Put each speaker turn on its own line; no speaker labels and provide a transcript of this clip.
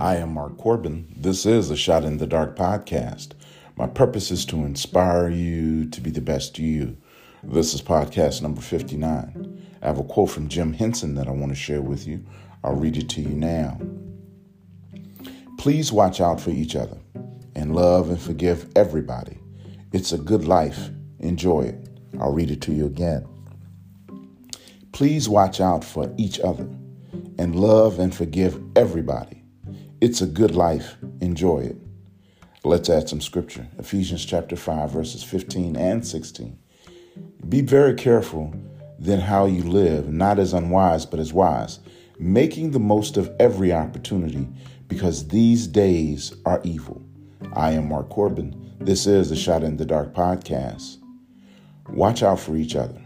I am Mark Corbin. This is a Shot in the Dark podcast. My purpose is to inspire you to be the best you. This is podcast number 59. I have a quote from Jim Henson that I want to share with you. I'll read it to you now. Please watch out for each other and love and forgive everybody. It's a good life. Enjoy it. I'll read it to you again. Please watch out for each other and love and forgive everybody. It's a good life. Enjoy it. Let's add some scripture. Ephesians chapter 5, verses 15 and 16. Be very careful then how you live, not as unwise, but as wise, making the most of every opportunity, because these days are evil. I am Mark Corbin. This is the Shot in the Dark podcast. Watch out for each other